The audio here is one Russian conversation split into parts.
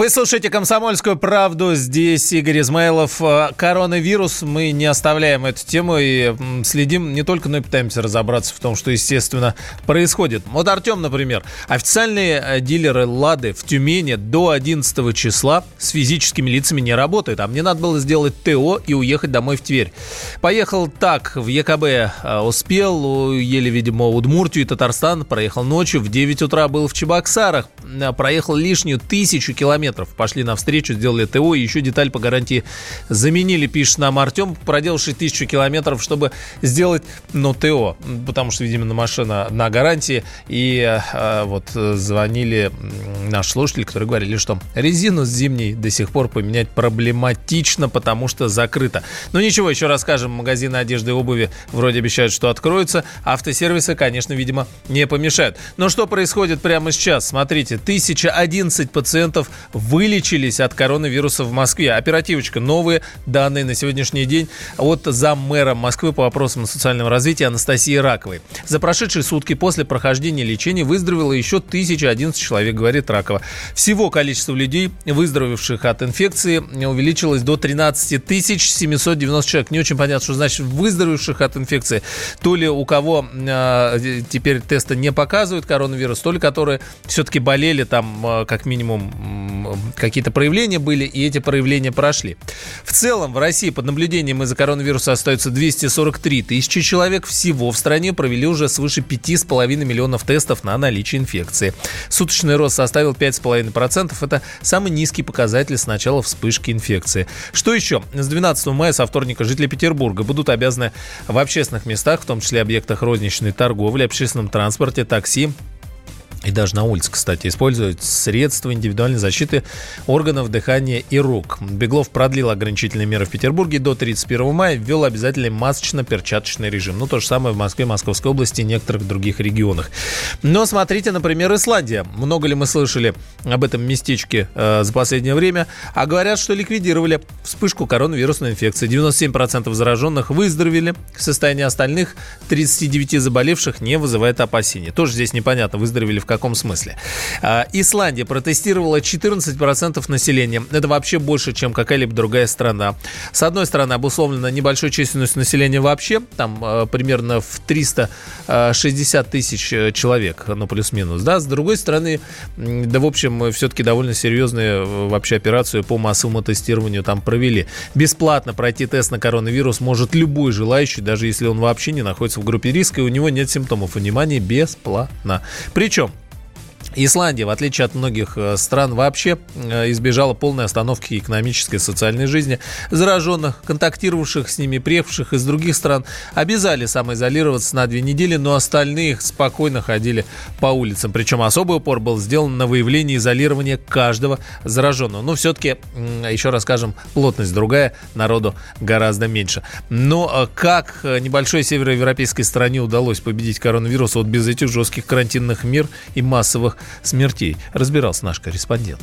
Вы слушаете «Комсомольскую правду». Здесь Игорь Измайлов. А, коронавирус. Мы не оставляем эту тему и следим не только, но и пытаемся разобраться в том, что, естественно, происходит. Вот Артем, например. Официальные э, дилеры «Лады» в Тюмени до 11 числа с физическими лицами не работают. А мне надо было сделать ТО и уехать домой в Тверь. Поехал так, в ЕКБ э, успел, еле, видимо, Удмуртию и Татарстан. Проехал ночью, в 9 утра был в Чебоксарах. Э, проехал лишнюю тысячу километров километров. Пошли навстречу, сделали ТО, и еще деталь по гарантии заменили, пишет нам Артем, проделавший тысячу километров, чтобы сделать, ну, ТО, потому что, видимо, на машина на гарантии, и а, вот звонили наш слушатель, который говорили, что резину с зимней до сих пор поменять проблематично, потому что закрыто. Ну ничего, еще расскажем, магазины одежды и обуви вроде обещают, что откроются, автосервисы, конечно, видимо, не помешают. Но что происходит прямо сейчас? Смотрите, 1011 пациентов вылечились от коронавируса в Москве. Оперативочка. Новые данные на сегодняшний день от заммэра Москвы по вопросам социального развития Анастасии Раковой. За прошедшие сутки после прохождения лечения выздоровело еще 1011 человек, говорит Ракова. Всего количество людей, выздоровевших от инфекции, увеличилось до 13 790 человек. Не очень понятно, что значит выздоровевших от инфекции. То ли у кого э, теперь теста не показывают коронавирус, то ли которые все-таки болели там э, как минимум какие-то проявления были, и эти проявления прошли. В целом в России под наблюдением из-за коронавируса остается 243 тысячи человек. Всего в стране провели уже свыше 5,5 миллионов тестов на наличие инфекции. Суточный рост составил 5,5%. Это самый низкий показатель с начала вспышки инфекции. Что еще? С 12 мая со вторника жители Петербурга будут обязаны в общественных местах, в том числе объектах розничной торговли, общественном транспорте, такси, и даже на улице, кстати, использовать средства индивидуальной защиты органов дыхания и рук. Беглов продлил ограничительные меры в Петербурге до 31 мая, ввел обязательный масочно-перчаточный режим. Ну, то же самое в Москве, Московской области и некоторых других регионах. Но смотрите, например, Исландия. Много ли мы слышали об этом местечке э, за последнее время? А говорят, что ликвидировали вспышку коронавирусной инфекции. 97% зараженных выздоровели. Состояние остальных 39 заболевших не вызывает опасений. Тоже здесь непонятно, выздоровели в каком смысле? А, Исландия протестировала 14% населения. Это вообще больше, чем какая-либо другая страна. С одной стороны, обусловлена небольшой численностью населения вообще, там а, примерно в 360 тысяч э, человек, ну плюс-минус, да. С другой стороны, да, в общем, все-таки довольно серьезную э, вообще операцию по массовому тестированию там провели. Бесплатно пройти тест на коронавирус может любой желающий, даже если он вообще не находится в группе риска и у него нет симптомов. Внимание, бесплатно. Причем Исландия, в отличие от многих э, стран, вообще э, избежала полной остановки экономической и социальной жизни. Зараженных, контактировавших с ними, приехавших из других стран, обязали самоизолироваться на две недели, но остальные спокойно ходили по улицам. Причем особый упор был сделан на выявление изолирования каждого зараженного. Но все-таки, еще раз скажем, плотность другая, народу гораздо меньше. Но э, как небольшой североевропейской стране удалось победить коронавирус вот без этих жестких карантинных мер и массовых смертей, разбирался наш корреспондент.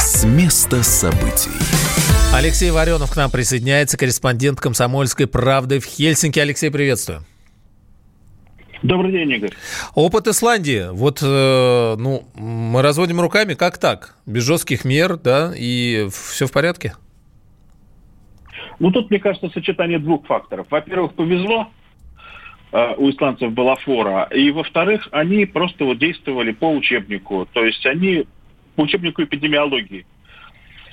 С места событий. Алексей Варенов к нам присоединяется, корреспондент «Комсомольской правды» в Хельсинки. Алексей, приветствую. Добрый день, Игорь. Опыт Исландии. Вот, э, ну, мы разводим руками, как так? Без жестких мер, да, и все в порядке? Ну, тут, мне кажется, сочетание двух факторов. Во-первых, повезло, у исландцев была фора. И, во-вторых, они просто вот действовали по учебнику. То есть они по учебнику эпидемиологии.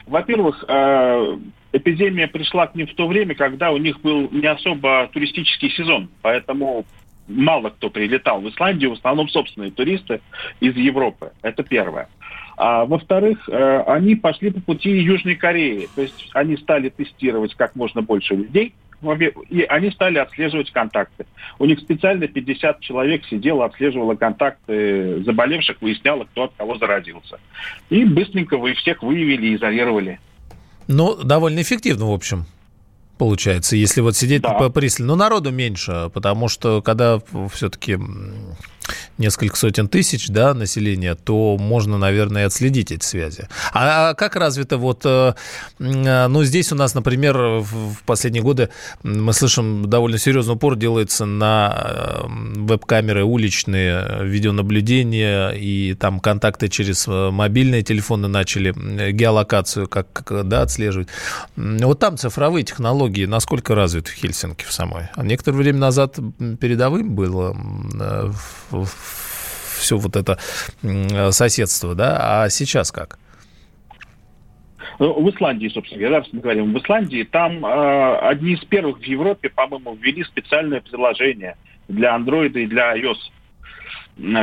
Во-первых, э, эпидемия пришла к ним в то время, когда у них был не особо туристический сезон. Поэтому мало кто прилетал в Исландию, в основном собственные туристы из Европы. Это первое. А во-вторых, э, они пошли по пути Южной Кореи. То есть они стали тестировать как можно больше людей, и они стали отслеживать контакты. У них специально 50 человек сидело, отслеживало контакты заболевших, выясняло, кто от кого заразился. И быстренько вы всех выявили изолировали. Ну, довольно эффективно, в общем получается, если вот сидеть да. по пристально. Но народу меньше, потому что когда все-таки несколько сотен тысяч да, населения, то можно, наверное, отследить эти связи. А как развито вот, э, э, ну, здесь у нас, например, в последние годы мы слышим, довольно серьезный упор делается на э, веб-камеры уличные, видеонаблюдение, и там контакты через мобильные телефоны начали геолокацию как, да, отслеживать. Вот там цифровые технологии насколько развиты в Хельсинки в самой? А некоторое время назад передовым было все вот это соседство, да, а сейчас как? Ну, в Исландии, собственно говоря, мы говорим, в Исландии там э, одни из первых в Европе, по-моему, ввели специальное приложение для Android и для iOS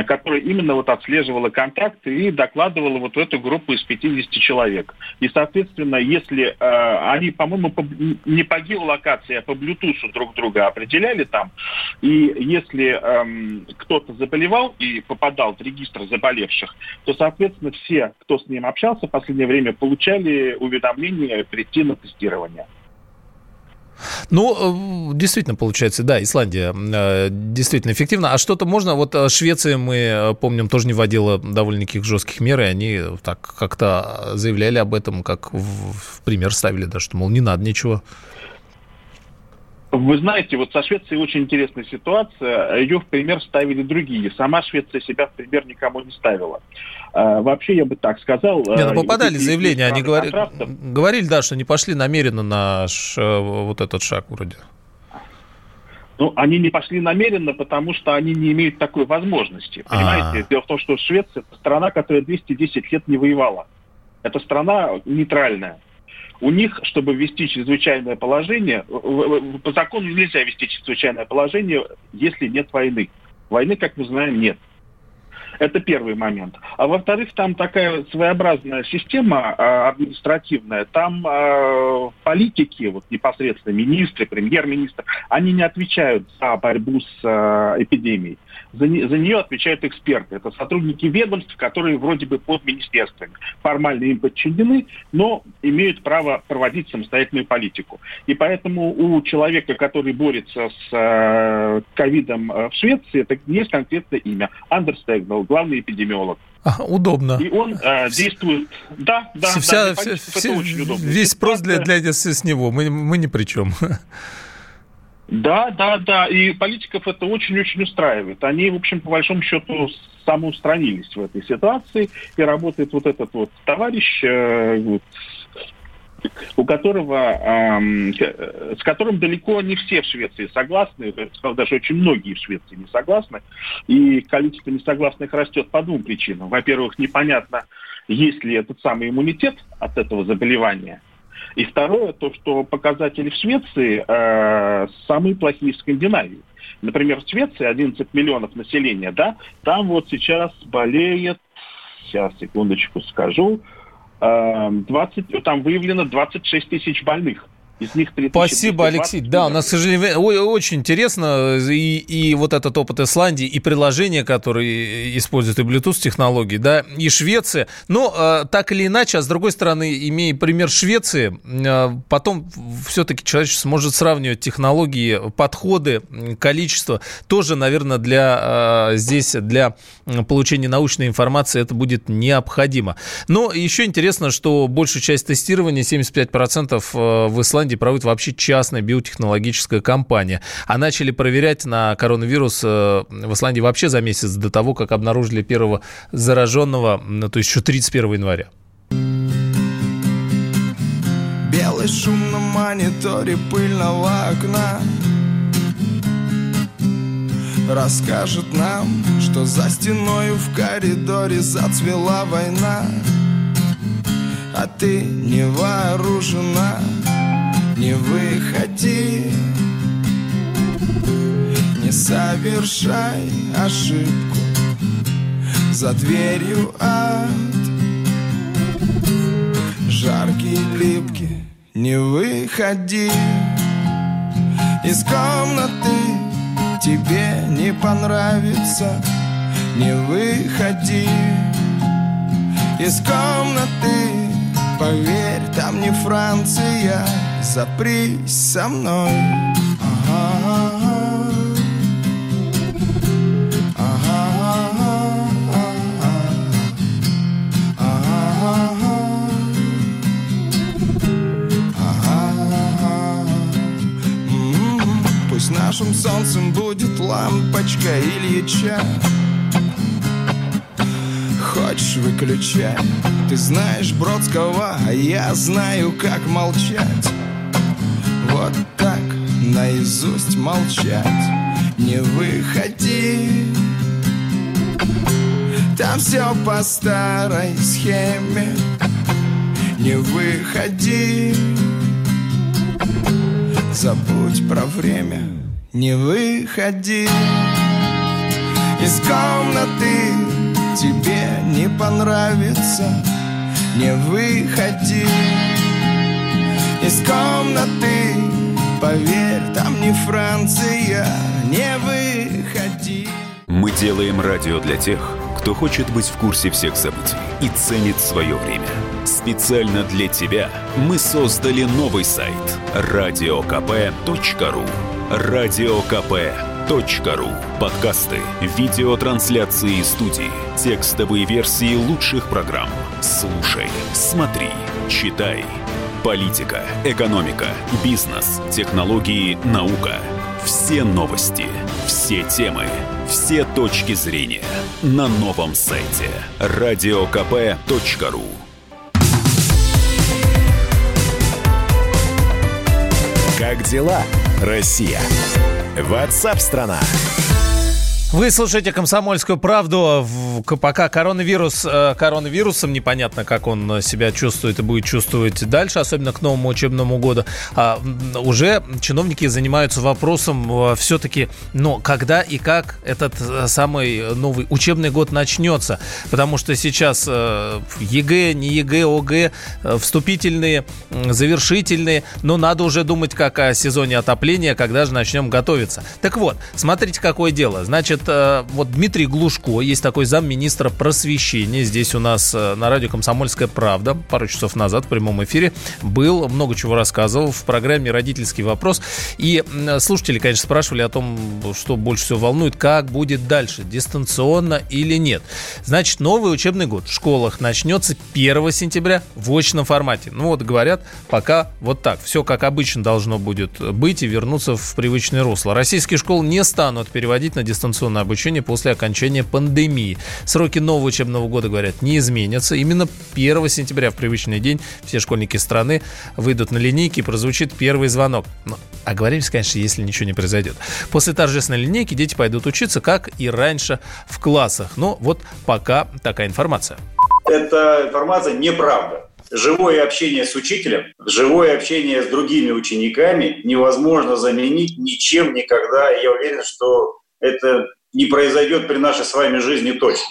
которая именно вот отслеживала контакты и докладывала вот в эту группу из 50 человек. И, соответственно, если э, они, по-моему, по, не по геолокации, а по Bluetooth друг друга определяли там, и если э, кто-то заболевал и попадал в регистр заболевших, то, соответственно, все, кто с ним общался в последнее время, получали уведомление прийти на тестирование. Ну, э, действительно, получается, да, Исландия э, действительно эффективна. А что-то можно, вот э, Швеция, мы помним, тоже не вводила довольно таких жестких мер, и они так как-то заявляли об этом, как в пример ставили, да, что, мол, не надо ничего. Вы знаете, вот со Швецией очень интересная ситуация. Ее в пример ставили другие. Сама Швеция себя в пример никому не ставила. А, вообще, я бы так сказал... Не, ну, попадали заявления, они говорили, говорили, да, что не пошли намеренно на ш, вот этот шаг вроде. Ну, они не пошли намеренно, потому что они не имеют такой возможности. Понимаете? А-а-а. Дело в том, что Швеция – это страна, которая 210 лет не воевала. Это страна нейтральная у них, чтобы ввести чрезвычайное положение, по закону нельзя ввести чрезвычайное положение, если нет войны. Войны, как мы знаем, нет. Это первый момент. А во-вторых, там такая своеобразная система э, административная. Там э, политики, вот непосредственно министры, премьер-министр, они не отвечают за борьбу с э, эпидемией. За, не, за нее отвечают эксперты. Это сотрудники ведомств, которые вроде бы под министерствами. Формально им подчинены, но имеют право проводить самостоятельную политику. И поэтому у человека, который борется с ковидом э, в Швеции, это есть конкретное имя. Андерс главный эпидемиолог. А, удобно. И он э, действует. Да, да, Вся, да, вся, вся, очень удобно. Весь спрос для, для с него. Мы, мы ни при чем. Да, да, да. И политиков это очень-очень устраивает. Они, в общем, по большому счету, самоустранились в этой ситуации. И работает вот этот вот товарищ, э, вот, у которого, эм, с которым далеко не все в Швеции согласны, я сказал, даже очень многие в Швеции не согласны, и количество несогласных растет по двум причинам. Во-первых, непонятно, есть ли этот самый иммунитет от этого заболевания, и второе, то, что показатели в Швеции э, самые плохие в Скандинавии. Например, в Швеции 11 миллионов населения, да, там вот сейчас болеет, сейчас, секундочку скажу, 20, там выявлено 26 тысяч больных. Из них 3000, Спасибо, Алексей. Да, у нас, к сожалению, очень интересно. И, и вот этот опыт Исландии, и приложения, которые используют и Bluetooth-технологии, да, и Швеция. Но э, так или иначе, а с другой стороны, имея пример Швеции, э, потом все-таки человечество сможет сравнивать технологии, подходы, количество. Тоже, наверное, для э, здесь, для получения научной информации это будет необходимо. Но еще интересно, что большая часть тестирования, 75% в Исландии, Исландии проводит вообще частная биотехнологическая компания. А начали проверять на коронавирус э, в Исландии вообще за месяц до того, как обнаружили первого зараженного, то есть еще 31 января. Белый шум на мониторе пыльного окна Расскажет нам, что за стеною в коридоре зацвела война А ты не вооружена не выходи. Не совершай ошибку За дверью ад. Жаркий, липкий Не выходи. Из комнаты Тебе не понравится. Не выходи. Из комнаты Поверь, там не Франция запрись со мной. Ага. Ага. Ага. Пусть нашим солнцем будет лампочка Ильича Хочешь выключать? Ты знаешь Бродского, а я знаю, как молчать наизусть молчать. Не выходи. Там все по старой схеме. Не выходи. Забудь про время. Не выходи. Из комнаты Тебе не понравится. Не выходи. Из комнаты Поверь, там не Франция Не выходи Мы делаем радио для тех, кто хочет быть в курсе всех событий и ценит свое время. Специально для тебя мы создали новый сайт радиокп.ру радиокп.ру Подкасты, видеотрансляции студии, текстовые версии лучших программ. Слушай, смотри, читай. Политика, экономика, бизнес, технологии, наука. Все новости, все темы, все точки зрения на новом сайте радиокп.ру Как дела, Россия? Ватсап-страна! Вы слушаете «Комсомольскую правду». Пока коронавирус э, коронавирусом, непонятно, как он себя чувствует и будет чувствовать дальше, особенно к новому учебному году. А, уже чиновники занимаются вопросом э, все-таки, но когда и как этот э, самый новый учебный год начнется. Потому что сейчас ЕГЭ, не ЕГЭ, ОГЭ, вступительные, завершительные, но надо уже думать как о сезоне отопления, когда же начнем готовиться. Так вот, смотрите, какое дело. Значит, Значит, вот Дмитрий Глушко, есть такой замминистра просвещения. Здесь у нас э, на радио «Комсомольская правда» пару часов назад в прямом эфире был, много чего рассказывал в программе «Родительский вопрос». И слушатели, конечно, спрашивали о том, что больше всего волнует, как будет дальше, дистанционно или нет. Значит, новый учебный год в школах начнется 1 сентября в очном формате. Ну вот, говорят, пока вот так. Все как обычно должно будет быть и вернуться в привычное русло. Российские школы не станут переводить на дистанционное дистанционное обучение после окончания пандемии. Сроки нового учебного года, говорят, не изменятся. Именно 1 сентября в привычный день все школьники страны выйдут на линейки и прозвучит первый звонок. Ну, оговоримся, конечно, если ничего не произойдет. После торжественной линейки дети пойдут учиться, как и раньше в классах. Но вот пока такая информация. Эта информация неправда живое общение с учителем, живое общение с другими учениками невозможно заменить ничем никогда. Я уверен, что это не произойдет при нашей с вами жизни точно.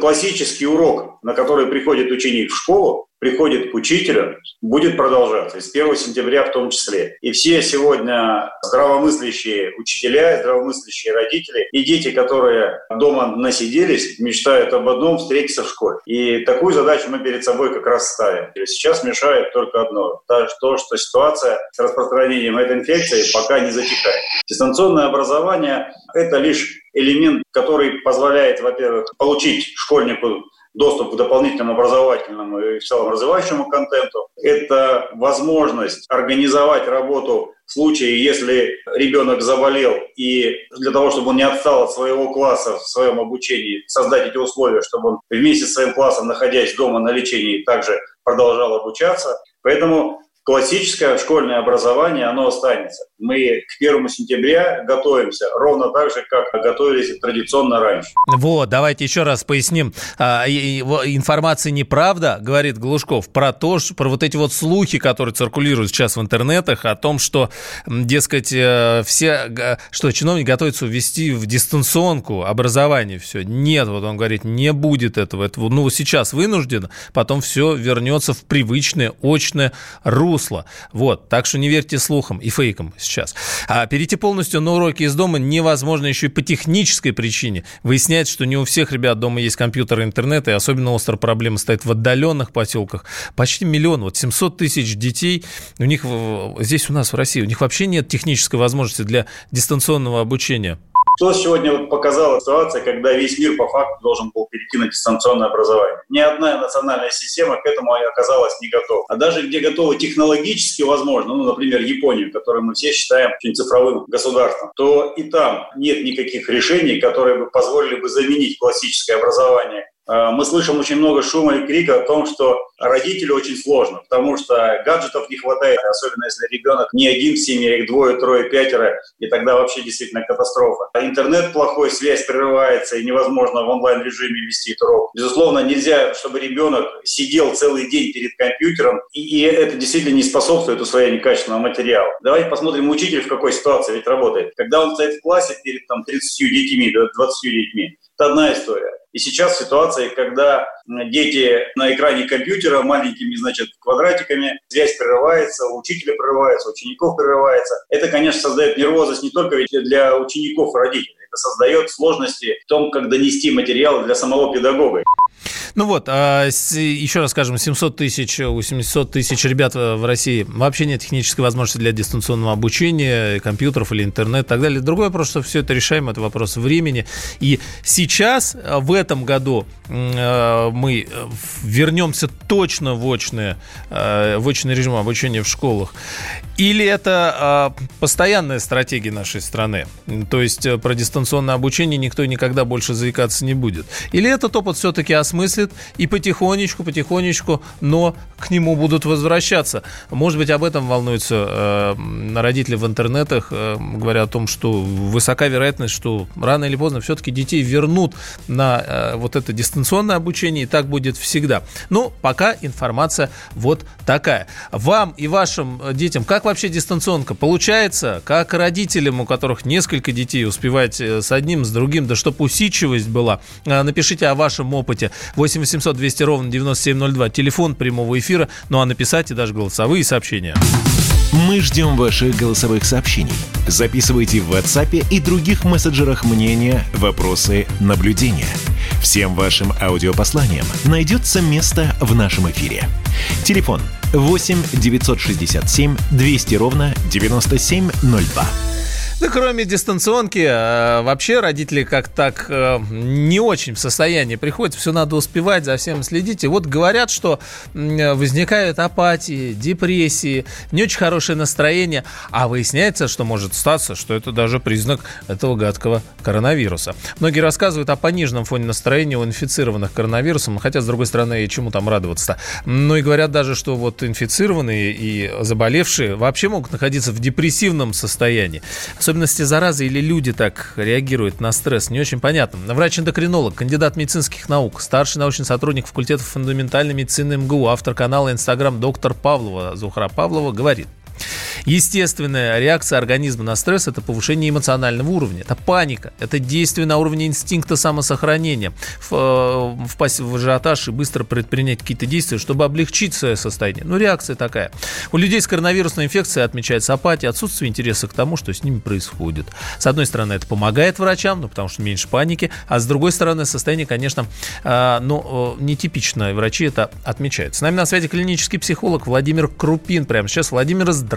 Классический урок, на который приходит ученик в школу, приходит к учителю, будет продолжаться, и с 1 сентября в том числе. И все сегодня здравомыслящие учителя, здравомыслящие родители и дети, которые дома насиделись, мечтают об одном – встретиться в школе. И такую задачу мы перед собой как раз ставим. Сейчас мешает только одно – то, что ситуация с распространением этой инфекции пока не затихает. Дистанционное образование – это лишь элемент, который позволяет, во-первых, получить школьнику доступ к дополнительному образовательному и в целом развивающему контенту. Это возможность организовать работу в случае, если ребенок заболел, и для того, чтобы он не отстал от своего класса в своем обучении, создать эти условия, чтобы он вместе с своим классом, находясь дома на лечении, также продолжал обучаться. Поэтому классическое школьное образование, оно останется. Мы к первому сентября готовимся ровно так же, как готовились традиционно раньше. Вот, давайте еще раз поясним. А, информация неправда, говорит Глушков, про то, про вот эти вот слухи, которые циркулируют сейчас в интернетах, о том, что, дескать, э, все, что чиновник готовится ввести в дистанционку образование все. Нет, вот он говорит, не будет этого. Это, ну, сейчас вынужден, потом все вернется в привычное, очное русло русло. Вот, так что не верьте слухам и фейкам сейчас. А перейти полностью на уроки из дома невозможно еще и по технической причине. Выясняется, что не у всех ребят дома есть компьютер и интернет, и особенно острая проблема стоит в отдаленных поселках. Почти миллион, вот 700 тысяч детей, у них здесь у нас в России, у них вообще нет технической возможности для дистанционного обучения. Что сегодня вот показала ситуация, когда весь мир по факту должен был перейти на дистанционное образование? Ни одна национальная система к этому оказалась не готова. А даже где готова технологически возможно, ну, например, Японию, которую мы все считаем очень цифровым государством, то и там нет никаких решений, которые бы позволили бы заменить классическое образование мы слышим очень много шума и крика о том, что родителю очень сложно, потому что гаджетов не хватает, особенно если ребенок не один в семье, их двое, трое, пятеро, и тогда вообще действительно катастрофа. Интернет плохой, связь прерывается, и невозможно в онлайн-режиме вести урок. Безусловно, нельзя, чтобы ребенок сидел целый день перед компьютером, и, и это действительно не способствует усвоению качественного материала. Давайте посмотрим, учитель в какой ситуации ведь работает. Когда он стоит в классе перед там, 30 детьми, 20 детьми, это одна история. И сейчас ситуация, когда дети на экране компьютера маленькими, значит, квадратиками, связь прерывается, у учителя прерывается, учеников прерывается. Это, конечно, создает нервозность не только ведь для учеников и родителей, это создает сложности в том, как донести материал для самого педагога. Ну вот, а, еще раз скажем, 700 тысяч, 800 тысяч ребят в России вообще нет технической возможности для дистанционного обучения, компьютеров или интернет и так далее. Другой вопрос, что все это решаем, это вопрос времени. И сейчас, а, в этом году, а, мы вернемся точно в очное, в очный режим обучения в школах. Или это постоянная стратегия нашей страны? То есть э, про дистанционное обучение никто никогда больше заикаться не будет. Или этот опыт все-таки осмыслит осмыслит и потихонечку, потихонечку, но к нему будут возвращаться. Может быть, об этом волнуются э, родители в интернетах, э, говоря о том, что высока вероятность, что рано или поздно все-таки детей вернут на э, вот это дистанционное обучение, и так будет всегда. Но пока информация вот такая. Вам и вашим детям, как вообще дистанционка получается? Как родителям, у которых несколько детей, успевать э, с одним, с другим, да чтоб усидчивость была? Э, напишите о вашем опыте. 8 800 200 ровно 9702. Телефон прямого эфира. Ну а написать и даже голосовые сообщения. Мы ждем ваших голосовых сообщений. Записывайте в WhatsApp и других мессенджерах мнения, вопросы, наблюдения. Всем вашим аудиопосланиям найдется место в нашем эфире. Телефон 8 967 200 ровно 9702. Да кроме дистанционки, э, вообще родители как так э, не очень в состоянии приходят, все надо успевать, за всем следить. И вот говорят, что возникают апатии, депрессии, не очень хорошее настроение, а выясняется, что может статься, что это даже признак этого гадкого коронавируса. Многие рассказывают о пониженном фоне настроения у инфицированных коронавирусом, хотя, с другой стороны, чему там радоваться-то. Ну и говорят даже, что вот инфицированные и заболевшие вообще могут находиться в депрессивном состоянии. Особенно особенности заразы или люди так реагируют на стресс, не очень понятно. Врач-эндокринолог, кандидат медицинских наук, старший научный сотрудник факультета фундаментальной медицины МГУ, автор канала Инстаграм доктор Павлова, Зухра Павлова, говорит – Естественная реакция организма на стресс – это повышение эмоционального уровня, это паника, это действие на уровне инстинкта самосохранения, э, впасть в ажиотаж и быстро предпринять какие-то действия, чтобы облегчить свое состояние. Ну, реакция такая. У людей с коронавирусной инфекцией отмечается апатия, отсутствие интереса к тому, что с ними происходит. С одной стороны, это помогает врачам, ну, потому что меньше паники, а с другой стороны, состояние, конечно, э, ну, э, нетипичное. Врачи это отмечают. С нами на связи клинический психолог Владимир Крупин. Прямо сейчас. Владимир, здравствуйте.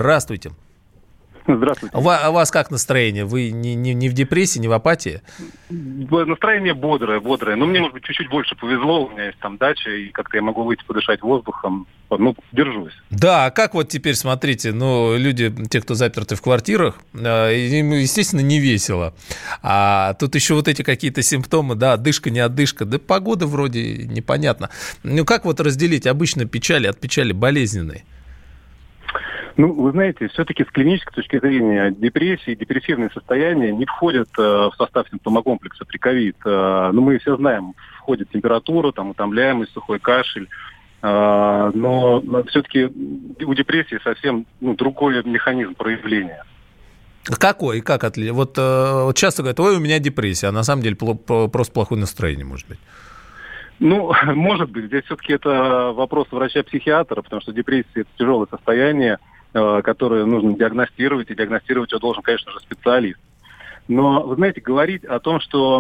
Здравствуйте. У вас как настроение? Вы не, не, не в депрессии, не в апатии? Настроение бодрое, бодрое. Но мне, может быть, чуть-чуть больше повезло. У меня есть там дача, и как-то я могу выйти подышать воздухом. Ну, держусь. Да, а как вот теперь, смотрите, ну, люди, те, кто заперты в квартирах, э, им, естественно, не весело. А тут еще вот эти какие-то симптомы, да, одышка, не одышка, да погода вроде непонятно. Ну, как вот разделить обычно печали от печали болезненной? Ну, вы знаете, все-таки с клинической точки зрения депрессии депрессивные состояния не входят э, в состав симптомокомплекса при ковид. Э, ну, мы все знаем, входит температура, там, утомляемость, сухой кашель. Э, но все-таки у депрессии совсем ну, другой механизм проявления. Какой и как отличие? Вот, э, вот часто говорят, ой, у меня депрессия, а на самом деле просто плохое настроение, может быть. Ну, может быть, здесь все-таки это вопрос врача-психиатра, потому что депрессия – это тяжелое состояние, которые нужно диагностировать, и диагностировать его должен, конечно же, специалист. Но, вы знаете, говорить о том, что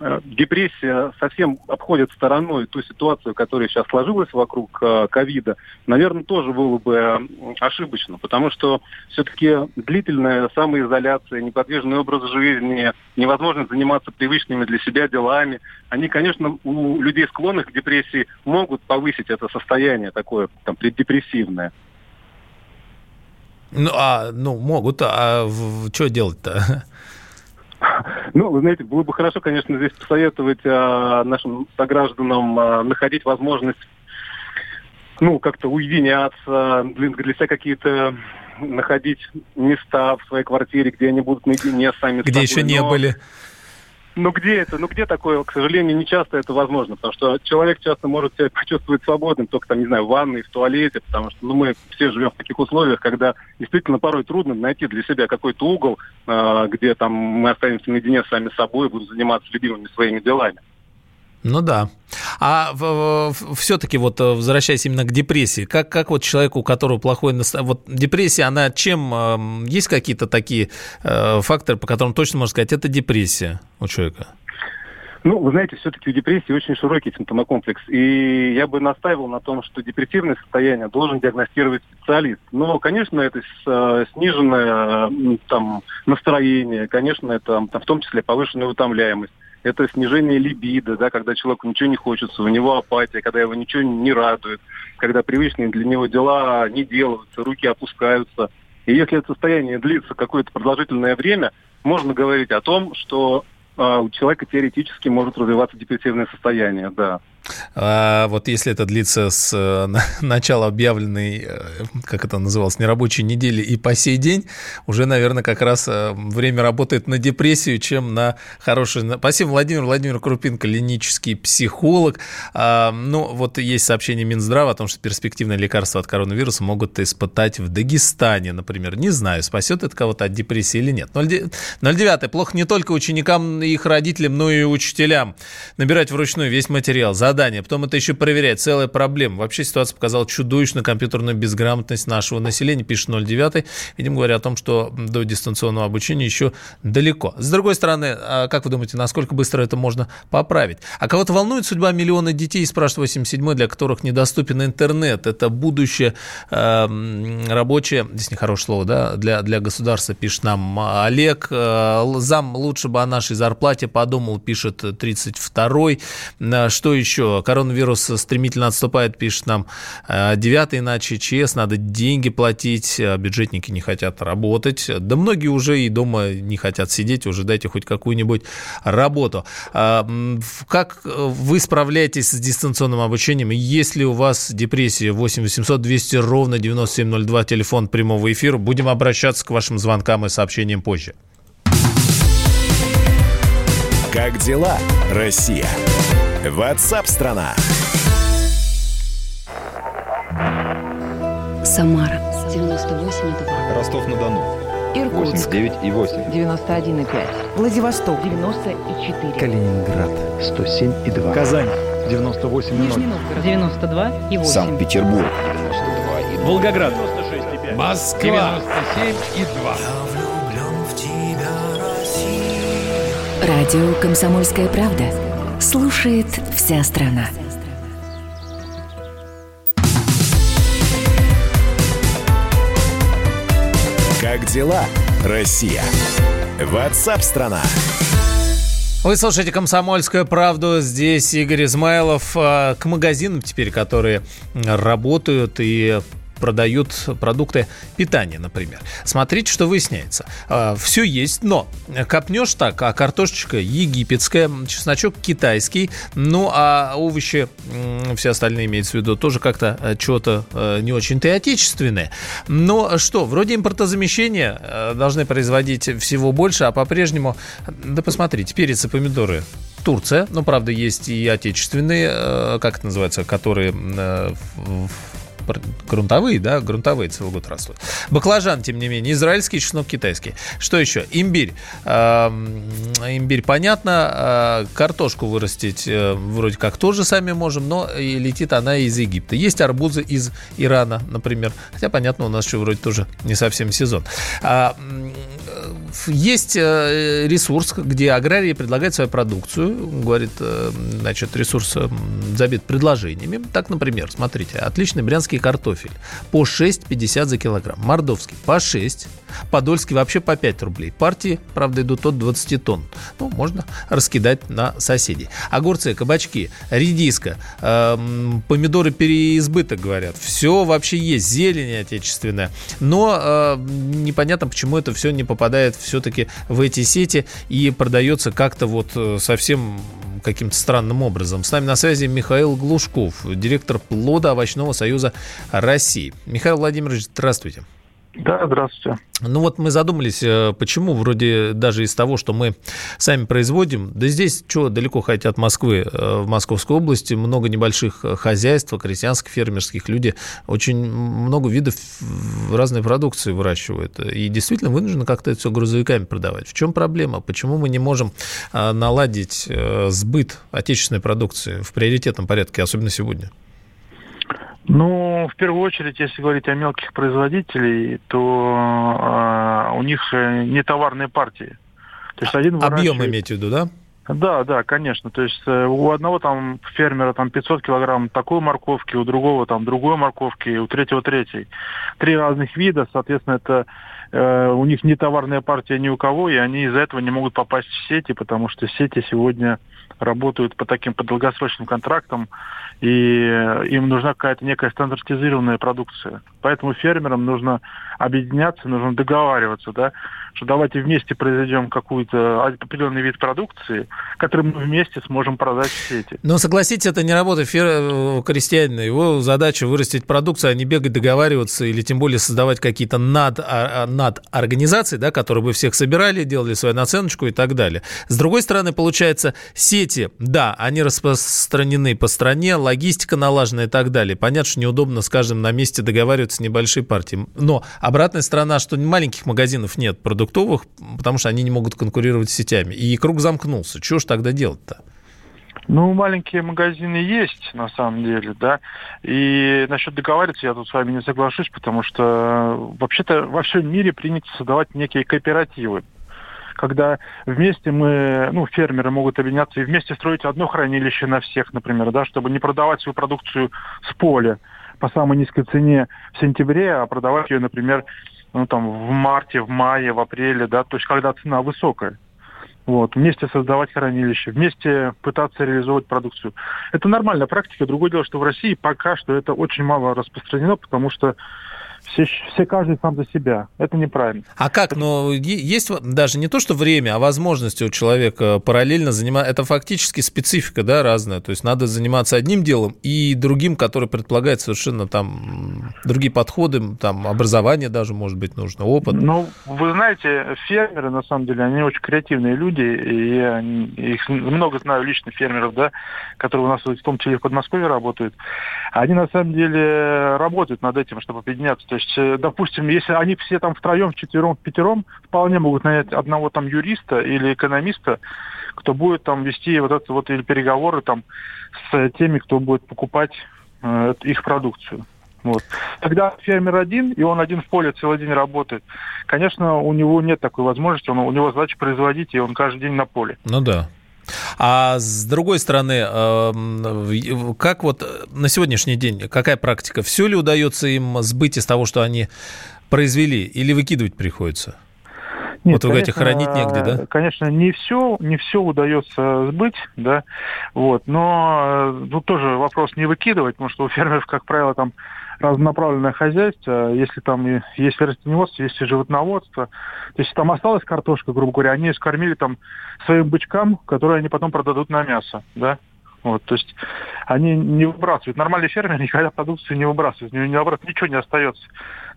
э, депрессия совсем обходит стороной ту ситуацию, которая сейчас сложилась вокруг э, ковида, наверное, тоже было бы э, ошибочно, потому что все-таки длительная самоизоляция, неподвижный образ жизни, невозможность заниматься привычными для себя делами, они, конечно, у людей, склонных к депрессии, могут повысить это состояние такое там, преддепрессивное. Ну, а, ну, могут, а что делать-то? Ну, вы знаете, было бы хорошо, конечно, здесь посоветовать а, нашим согражданам а, находить возможность, ну, как-то уединяться, для, для себя какие-то находить места в своей квартире, где они будут наедине сами Где собой. еще не Но- были. Ну где это? Ну где такое? К сожалению, не часто это возможно, потому что человек часто может себя почувствовать свободным только там, не знаю, в ванной, в туалете, потому что ну, мы все живем в таких условиях, когда действительно порой трудно найти для себя какой-то угол, э, где там мы останемся наедине сами собой, будем заниматься любимыми своими делами. Ну да. А все-таки вот э, возвращаясь именно к депрессии, как, как вот человеку, у которого плохое настроение, вот депрессия, она чем, э, есть какие-то такие э, факторы, по которым точно можно сказать, это депрессия у человека? Ну, вы знаете, все-таки у депрессии очень широкий симптомокомплекс. И я бы настаивал на том, что депрессивное состояние должен диагностировать специалист. Но, конечно, это э, сниженное там, настроение, конечно, это там, в том числе повышенная утомляемость. Это снижение либидо, да, когда человеку ничего не хочется, у него апатия, когда его ничего не радует, когда привычные для него дела не делаются, руки опускаются. И если это состояние длится какое-то продолжительное время, можно говорить о том, что а, у человека теоретически может развиваться депрессивное состояние, да. А вот если это длится с э, на- начала объявленной, э, как это называлось, нерабочей недели и по сей день, уже, наверное, как раз э, время работает на депрессию, чем на хорошее. Спасибо, Владимир. Владимир Крупин, клинический психолог. А, Ну, вот есть сообщение Минздрава о том, что перспективные лекарства от коронавируса могут испытать в Дагестане, например. Не знаю, спасет это кого-то от депрессии или нет. 09. Плохо не только ученикам и их родителям, но и учителям. Набирать вручную весь материал, задания, потом это еще проверять. Целая проблема. Вообще ситуация показала чудовищную компьютерную безграмотность нашего населения, пишет 09. Видимо, говоря о том, что до дистанционного обучения еще далеко. С другой стороны, а как вы думаете, насколько быстро это можно поправить? А кого-то волнует судьба миллиона детей, спрашивает 87 для которых недоступен интернет. Это будущее э, м, рабочее, здесь нехорошее слово, да, для, для государства, пишет нам Олег. Э, Зам лучше бы о нашей зарплате подумал, пишет 32-й. Э, Что еще? Коронавирус стремительно отступает, пишет нам э, 9 иначе ЧС, надо деньги платить, а бюджетники не хотят работать. Да многие уже и дома не хотят сидеть, уже дайте хоть какую-нибудь работу. А, Как э, вы справляетесь с дистанционным обучением? Есть ли у вас депрессия? 8 800 200 ровно 9702, телефон прямого эфира. Будем обращаться к вашим звонкам и сообщениям позже. Как дела, Россия? Ватсап-страна! Самара 98,2. Ростов-на-Дону. Иркутск 89 и 8. 91,5. Владивосток 94. Калининград. 107 и 2. Казань. 98 Нижний Новгород 92 и 8. Санкт-Петербург. Волгоград. Москва. Радио «Комсомольская правда». Слушает вся страна. Как дела, Россия? Ватсап-страна! Вы слушаете «Комсомольскую правду». Здесь Игорь Измайлов. А, К магазинам теперь, которые работают и продают продукты питания, например. Смотрите, что выясняется. Все есть, но копнешь так, а картошечка египетская, чесночок китайский, ну а овощи, все остальные имеется в виду, тоже как-то что-то не очень-то и отечественное. Но что, вроде импортозамещения э, должны производить всего больше, а по-прежнему, да посмотрите, перец и помидоры Турция, ну, правда, есть и отечественные, э, как это называется, которые э, грунтовые, да, грунтовые целый год растут. Баклажан, тем не менее, израильский, чеснок китайский. Что еще? Имбирь. Имбирь, понятно. Э, Картошку вырастить э, вроде как тоже сами можем, но и летит она из Египта. Есть арбузы из Ирана, например. Хотя, понятно, у нас еще вроде тоже не совсем сезон. Есть э, ресурс, где аграрии предлагают свою продукцию. Говорит, э, значит, ресурс забит предложениями. Так, например, смотрите, отличный брянский картофель по 6,50 за килограмм. Мордовский по 6. Подольский вообще по 5 рублей. Партии, правда, идут от 20 тонн. Ну, можно раскидать на соседей. Огурцы, кабачки, редиска, э, помидоры переизбыток, говорят. Все вообще есть. Зелень отечественная. Но э, непонятно, почему это все не попадает все-таки в эти сети и продается как-то вот э, совсем каким-то странным образом. С нами на связи Михаил Глушков, директор плода овощного союза России. Михаил Владимирович, здравствуйте. Да, здравствуйте. Ну вот мы задумались, э, почему вроде даже из того, что мы сами производим, да здесь что, далеко ходить от Москвы, э, в Московской области много небольших э, хозяйств, крестьянских, фермерских, люди очень много видов разной продукции выращивают. И действительно вынуждены как-то это все грузовиками продавать. В чем проблема? Почему мы не можем наладить сбыт отечественной продукции в приоритетном порядке, особенно сегодня? Ну, в первую очередь, если говорить о мелких производителей, то э, у них не товарные партии. То есть один выращивает... Объем имеете в виду, да? Да, да, конечно. То есть э, у одного там фермера там 500 килограмм такой морковки, у другого там другой морковки, у третьего третий. Три разных вида, соответственно, это у них не товарная партия ни у кого, и они из-за этого не могут попасть в сети, потому что сети сегодня работают по таким по долгосрочным контрактам, и им нужна какая-то некая стандартизированная продукция. Поэтому фермерам нужно объединяться, нужно договариваться, да, что давайте вместе произведем какой-то определенный вид продукции, который мы вместе сможем продать в сети. Но согласитесь, это не работа фер... Э, крестьянина. Его задача вырастить продукцию, а не бегать договариваться или тем более создавать какие-то над, а, а, над организации, да, которые бы всех собирали, делали свою наценочку и так далее. С другой стороны, получается, сети, да, они распространены по стране, логистика налажена и так далее. Понятно, что неудобно с каждым на месте договариваться небольшие партии. Но обратная сторона, что маленьких магазинов нет продуктовых, потому что они не могут конкурировать с сетями. И круг замкнулся. Чего ж тогда делать-то? Ну, маленькие магазины есть, на самом деле, да. И насчет договариваться я тут с вами не соглашусь, потому что вообще-то во всем мире принято создавать некие кооперативы когда вместе мы, ну, фермеры могут объединяться и вместе строить одно хранилище на всех, например, да, чтобы не продавать свою продукцию с поля по самой низкой цене в сентябре, а продавать ее, например, ну, там, в марте, в мае, в апреле, да, то есть когда цена высокая. Вот, вместе создавать хранилище, вместе пытаться реализовать продукцию. Это нормальная практика. Другое дело, что в России пока что это очень мало распространено, потому что все, все каждый сам за себя. Это неправильно. А как? Ну, есть даже не то, что время, а возможности у человека параллельно заниматься. Это фактически специфика, да, разная. То есть надо заниматься одним делом и другим, который предполагает совершенно там другие подходы, там образование даже, может быть, нужно, опыт. Ну, вы знаете, фермеры, на самом деле, они очень креативные люди, и я их много знаю лично фермеров, да, которые у нас в том числе в Подмосковье работают. Они, на самом деле, работают над этим, чтобы объединяться то есть, э, допустим, если они все там втроем, вчетвером, пятером, вполне могут нанять одного там юриста или экономиста, кто будет там вести вот это вот или переговоры там с теми, кто будет покупать э, их продукцию. Вот. Когда фермер один, и он один в поле целый день работает, конечно, у него нет такой возможности, он, у него задача производить, и он каждый день на поле. Ну да. А с другой стороны, эм, как вот на сегодняшний день, какая практика? Все ли удается им сбыть из того, что они произвели, или выкидывать приходится? Нет, вот вы конечно, говорите, хранить негде, да? Конечно, не все, не все удается сбыть, да, вот, но э, тут тоже вопрос не выкидывать, потому что у фермеров, как правило, там разнонаправленное хозяйство, если там есть растеневодство, есть и животноводство. То есть там осталась картошка, грубо говоря, они ее скормили там своим бычкам, которые они потом продадут на мясо, да. Вот, то есть они не выбрасывают. Нормальный фермер никогда продукцию не выбрасывает, у него наоборот ничего не остается.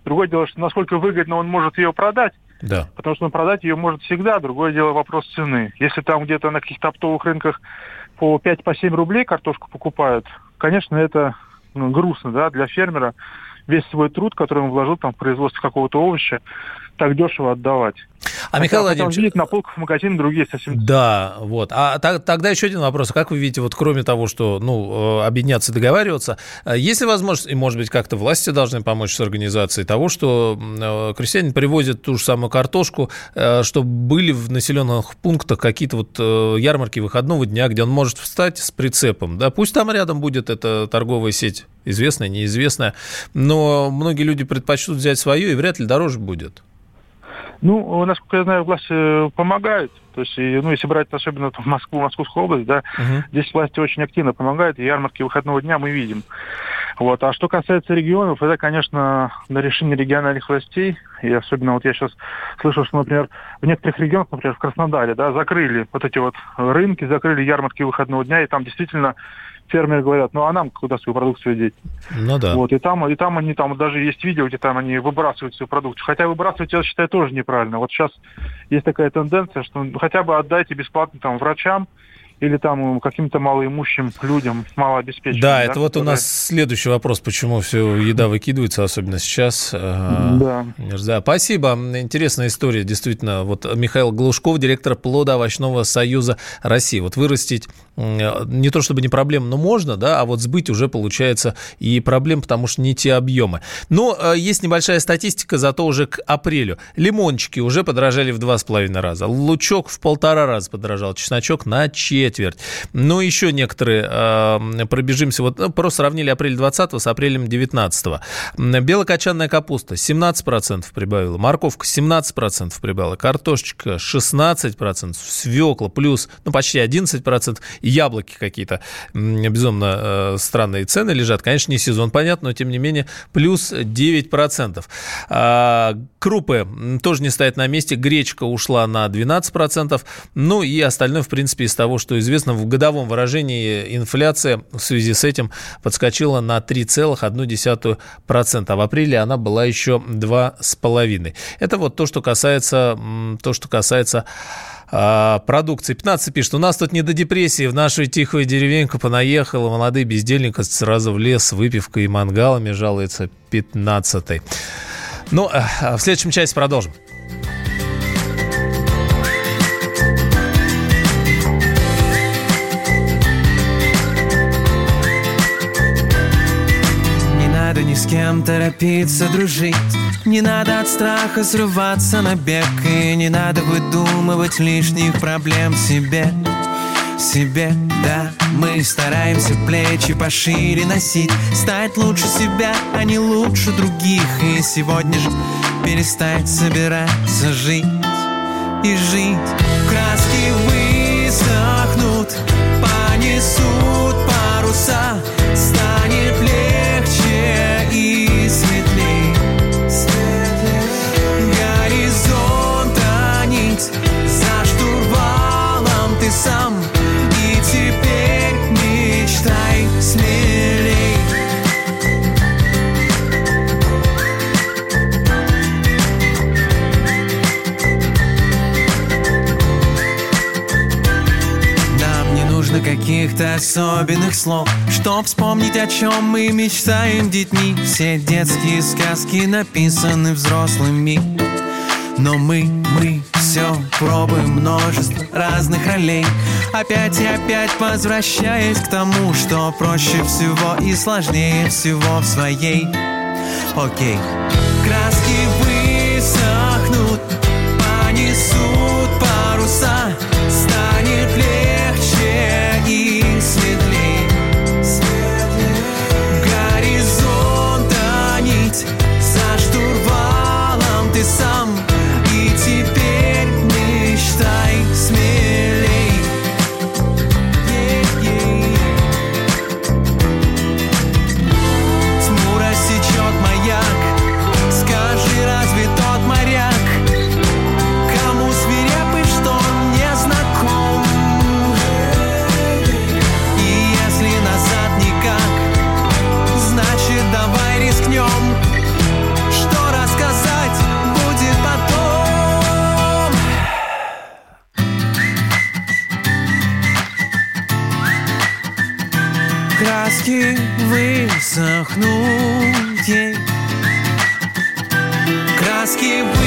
Другое дело, что насколько выгодно он может ее продать, да. потому что он продать ее может всегда. Другое дело вопрос цены. Если там где-то на каких-то оптовых рынках по 5-7 по рублей картошку покупают, конечно, это грустно, да, для фермера весь свой труд, который он вложил там в производство какого-то овоща, так дешево отдавать. А, Михаил Владимирович... на полках магазина другие совсем... Да, вот. А тогда еще один вопрос. Как вы видите, вот кроме того, что, ну, э, объединяться, договариваться, э, есть ли возможность, и, может быть, как-то власти должны помочь с организацией того, что э, крестьяне привозят ту же самую картошку, чтобы были в населенных пунктах какие-то вот ярмарки выходного дня, где он может встать с прицепом, да, пусть там рядом будет эта торговая сеть, известная, неизвестная, но многие люди предпочтут взять свое, и вряд ли дороже будет. Ну, насколько я знаю, власти помогают. То есть, ну, если брать особенно в Москву, Московскую область, да, uh-huh. здесь власти очень активно помогают, и ярмарки выходного дня мы видим. Вот. А что касается регионов, это, конечно, на решение региональных властей. И особенно вот я сейчас слышал, что, например, в некоторых регионах, например, в Краснодаре, да, закрыли вот эти вот рынки, закрыли ярмарки выходного дня, и там действительно фермеры говорят, ну а нам куда свою продукцию деть? Ну да. Вот, и там, и там они, там даже есть видео, где там они выбрасывают свою продукцию. Хотя выбрасывать, я считаю, тоже неправильно. Вот сейчас есть такая тенденция, что хотя бы отдайте бесплатно там врачам, или там каким-то малоимущим людям, малообеспеченным. Да, да это вот у нас следующий вопрос, почему все еда выкидывается, особенно сейчас. Да. Да, спасибо. Интересная история, действительно. Вот Михаил Глушков, директор плодоовощного союза России. Вот вырастить не то чтобы не проблема, но можно, да, а вот сбыть уже получается и проблем, потому что не те объемы. Но э, есть небольшая статистика, зато уже к апрелю. Лимончики уже подорожали в два с половиной раза, лучок в полтора раза подорожал, чесночок на четверть. Но еще некоторые э, пробежимся, вот ну, просто сравнили апрель 20 с апрелем 19. Белокочанная капуста 17% прибавила, морковка 17% прибавила, картошечка 16%, свекла плюс, ну, почти 11%, яблоки какие-то безумно э, странные цены лежат. Конечно, не сезон, понятно, но тем не менее плюс 9%. А, крупы тоже не стоят на месте. Гречка ушла на 12%. Ну и остальное, в принципе, из того, что известно, в годовом выражении инфляция в связи с этим подскочила на 3,1%. А в апреле она была еще 2,5%. Это вот то, что касается, то, что касается а, продукции. 15 пишет, у нас тут не до депрессии, в нашу тихую деревеньку понаехала, молодые бездельники сразу в лес с выпивкой и мангалами, жалуется 15 Ну, а в следующем части продолжим. С кем торопиться дружить. Не надо от страха срываться на бег И не надо выдумывать лишних проблем себе. Себе, да Мы стараемся плечи пошире носить. Стать лучше себя, а не лучше других. И сегодня же перестать собираться жить И жить. Краски высохнут, понесут паруса каких-то особенных слов Чтоб вспомнить, о чем мы мечтаем детьми. Все детские сказки написаны взрослыми. Но мы, мы все пробуем множество разных ролей. Опять и опять возвращаясь к тому, что проще всего и сложнее всего в своей. Окей. Краски высохнут, понесут паруса высохнут ей. Краски высохнут